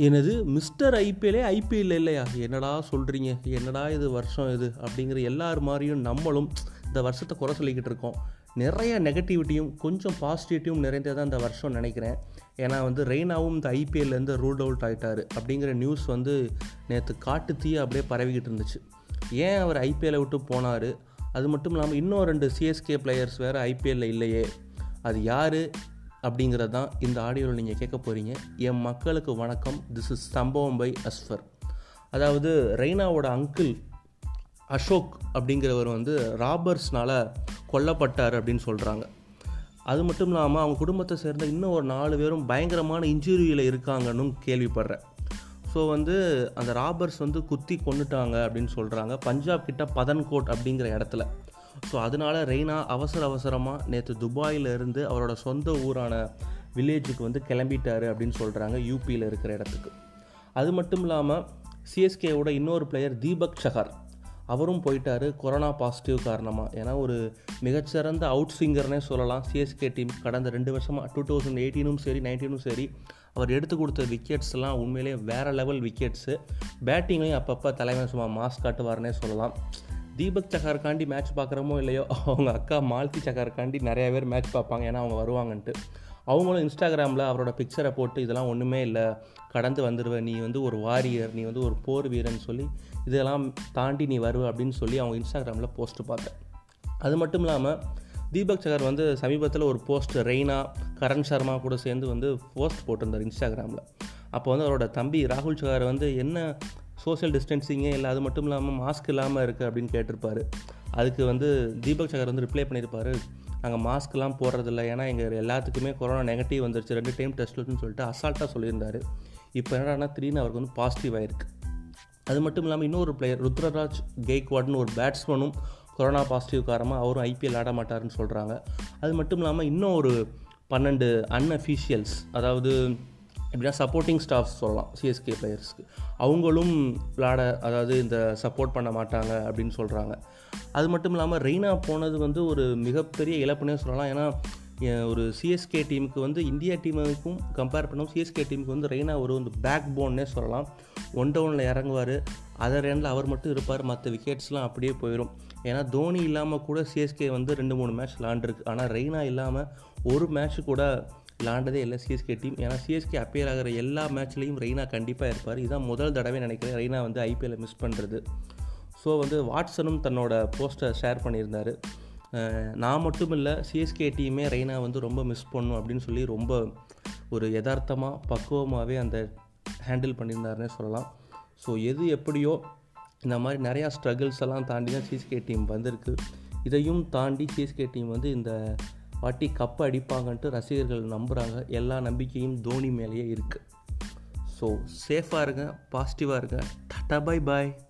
எனது mister ஐபிஎல்லே IPL இல்லையா? என்னடா சொல்கிறீங்க என்னடா இது வருஷம் இது? அப்படிங்கிற எல்லார் மாதிரியும் நம்மளும் இந்த வருஷத்தை குறை சொல்லிக்கிட்டு இருக்கோம். நிறைய நெகட்டிவிட்டியும் கொஞ்சம் பாசிட்டிவிட்டியும் நிறைந்ததாக இந்த வருஷம் நினைக்கிறேன். ஏன்னா வந்து ரெய்னாவும் இந்த ஐபிஎல்லேருந்து ரூல் அவுட் ஆகிட்டார் அப்படிங்கிற நியூஸ் வந்து நேற்று காட்டு தீய அப்படியே பரவிக்கிட்டு இருந்துச்சு. ஏன் அவர் ஐபிஎல்லை விட்டு போனார்? அது மட்டும் இல்லாமல் இன்னும் ரெண்டு சிஎஸ்கே பிளேயர்ஸ் வேறு ஐபிஎல்லில் இல்லையே. அது யார்? அப்படிங்கிறது தான் இந்த ஆடியோவில் நீங்கள் கேட்க போகிறீங்க என் மக்களுக்கு வணக்கம். திஸ் இஸ் சம்பவம் பை அஸ்ஃபர் அதாவது ரெய்னாவோட அங்கிள் அசோக் அப்படிங்கிறவர் வந்து ராபர்ஸ்னால் கொல்லப்பட்டார் அப்படின்னு சொல்கிறாங்க அது மட்டும் இல்லாமல் அவங்க குடும்பத்தை சேர்ந்த இன்னும் ஒரு நாலு பேரும் பயங்கரமான இன்ஜுரியில் இருக்காங்கன்னு கேள்விப்படுறேன். ஸோ வந்து அந்த ராபர்ஸ் வந்து குத்தி கொண்டுட்டாங்க அப்படின்னு சொல்கிறாங்க பஞ்சாப் கிட்ட பதன்கோட் அப்படிங்கிற இடத்துல. ஸோ அதனால் ரெய்னா அவசர அவசரமாக நேற்று துபாயிலிருந்து அவரோட சொந்த ஊரான வில்லேஜுக்கு வந்து கிளம்பிட்டாரு அப்படின்னு சொல்கிறாங்க யூபியில் இருக்கிற இடத்துக்கு. அது மட்டும் இல்லாமல் சிஎஸ்கேவோட இன்னொரு பிளேயர் தீபக் சஹர். அவரும் போயிட்டார் கொரோனா பாசிட்டிவ் காரணமாக ஏன்னா ஒரு மிகச்சிறந்த அவுட் சிங்கர்னே சொல்லலாம். சிஎஸ்கே டீம் கடந்த ரெண்டு வருஷமாக டூ தௌசண்ட் எயிட்டீனும் சரி நைன்டீனும் சரி அவர் எடுத்து கொடுத்த விக்கெட்ஸ்லாம் உண்மையிலேயே வேறு லெவல் விக்கெட்ஸு பேட்டிங்லேயும் அப்பப்போ தலைமை சும்மா மாஸ் காட்டுவார்னே சொல்லலாம். தீபக் சக்காருக்காண்டி மேட்ச் பார்க்குறமோ இல்லையோ அவங்க அக்கா மால்தி சக்காருக்காண்டி நிறைய பேர் மேட்ச் பார்ப்பாங்க ஏன்னா அவங்க வருவாங்கன்ட்டு. அவங்களும் இன்ஸ்டாகிராமில் அவரோட பிக்சரை போட்டு இதெல்லாம் ஒன்றுமே இல்லை கடந்து வந்துடுவேன் நீ வந்து ஒரு வாரியர் நீ வந்து ஒரு போர் வீரன் சொல்லி இதெல்லாம் தாண்டி நீ வருவ அப்படின்னு சொல்லி அவங்க இன்ஸ்டாகிராமில் போஸ்ட்டு பார்த்தேன். அது மட்டும் இல்லாமல் தீபக் சகர் வந்து சமீபத்தில் ஒரு போஸ்ட் ரெய்னா கரண் சர்மா கூட சேர்ந்து வந்து போஸ்ட் போட்டிருந்தார் இன்ஸ்டாகிராமில். அப்போ வந்து அவரோட தம்பி ராகுல் சகர் வந்து என்ன சோஷியல் டிஸ்டன்சிங்கே இல்லை அது மட்டும் இல்லாமல் மாஸ்க் இல்லாமல் இருக்குது அப்படின்னு கேட்டிருப்பார். அதுக்கு வந்து தீபக் சகர் வந்து ரிப்ளை பண்ணியிருப்பார். நாங்கள் மாஸ்க்லாம் போடுறதில்ல. ஏன்னா எங்கள் எல்லாத்துக்குமே கொரோனா நெகட்டிவ் வந்துருச்சு. ரெண்டு டைம் டெஸ்ட்னு சொல்லிட்டு அசால்ட்டாக சொல்லியிருந்தார். இப்போ என்னடானா திடீர்னு அவருக்கு வந்து பாசிட்டிவ் ஆயிருக்கு. அது மட்டும் இல்லாமல் இன்னொரு பிளேயர் ருத்ரராஜ் கெய்க்வாட்னு ஒரு பேட்ஸ்மேனும் கொரோனா பாசிட்டிவ் காரணமாக அவரும் ஐபிஎல் ஆட மாட்டாருன்னு சொல்கிறாங்க அது மட்டும் இல்லாமல் இன்னும் ஒரு பன்னெண்டு அன்அஃபீஷியல்ஸ் அதாவது எப்படின்னா சப்போர்ட்டிங் ஸ்டாஃப்ஸ் சொல்லலாம் சிஎஸ்கே பிளேயர்ஸ்க்கு அவங்களும் விளாட அதாவது இந்த சப்போர்ட் பண்ண மாட்டாங்க அப்படின்னு சொல்கிறாங்க அது மட்டும் இல்லாமல் ரெய்னா போனது வந்து ஒரு மிகப்பெரிய இழப்புனே சொல்லலாம். ஏன்னா ஒரு சிஎஸ்கே டீமுக்கு வந்து இந்தியா டீமுக்கும் கம்பேர் பண்ணோம் சிஎஸ்கே டீமுக்கு வந்து ரெய்னா ஒரு வந்து பேக் போன்னே சொல்லலாம் ஒன் டவுனில் இறங்குவார். அதர் எண்டில் அவர் மட்டும் இருப்பார். மற்ற விக்கெட்ஸ்லாம் அப்படியே போயிடும் ஏன்னா தோனி இல்லாமல் கூட சிஎஸ்கே வந்து ரெண்டு மூணு மேட்ச் விளாண்டுருக்கு ஆனால் ரெய்னா இல்லாமல் ஒரு மேட்ச் கூட விளாண்டதே இல்லை. சிஎஸ்கே டீம் ஏன்னா சிஎஸ்கே அப்பியர் ஆகிற எல்லா மேட்ச்லேயும் ரெய்னா கண்டிப்பாக இருப்பார். இதுதான் முதல் தடவை நினைக்கிறேன் ரெய்னா வந்து ஐபிஎல்லை மிஸ் பண்ணுறது ஸோ வந்து வாட்ஸனும் தன்னோட போஸ்ட்டை ஷேர் பண்ணியிருந்தார். நான் மட்டும் இல்லை சிஎஸ்கே டீமே ரெய்னா வந்து ரொம்ப மிஸ் பண்ணும் அப்படின்னு சொல்லி ரொம்ப ஒரு யதார்த்தமாக பக்குவமாகவே அந்த ஹேண்டில் பண்ணியிருந்தாருன்னே சொல்லலாம். ஸோ எது எப்படியோ இந்த மாதிரி நிறையா ஸ்ட்ரகிள்ஸ் எல்லாம் தாண்டி தான் சிஎஸ்கே டீம் வந்திருக்கு. இதையும் தாண்டி சிஎஸ்கே டீம் வந்து இந்த வாட்டி கப்பு அடிப்பாங்கன்ட்டு ரசிகர்கள் நம்புகிறாங்க எல்லா நம்பிக்கையும் தோனி மேலேயே இருக்குது ஸோ சேஃபாக இருங்க பாசிட்டிவாக இருங்க. டாட்டா பாய் பாய்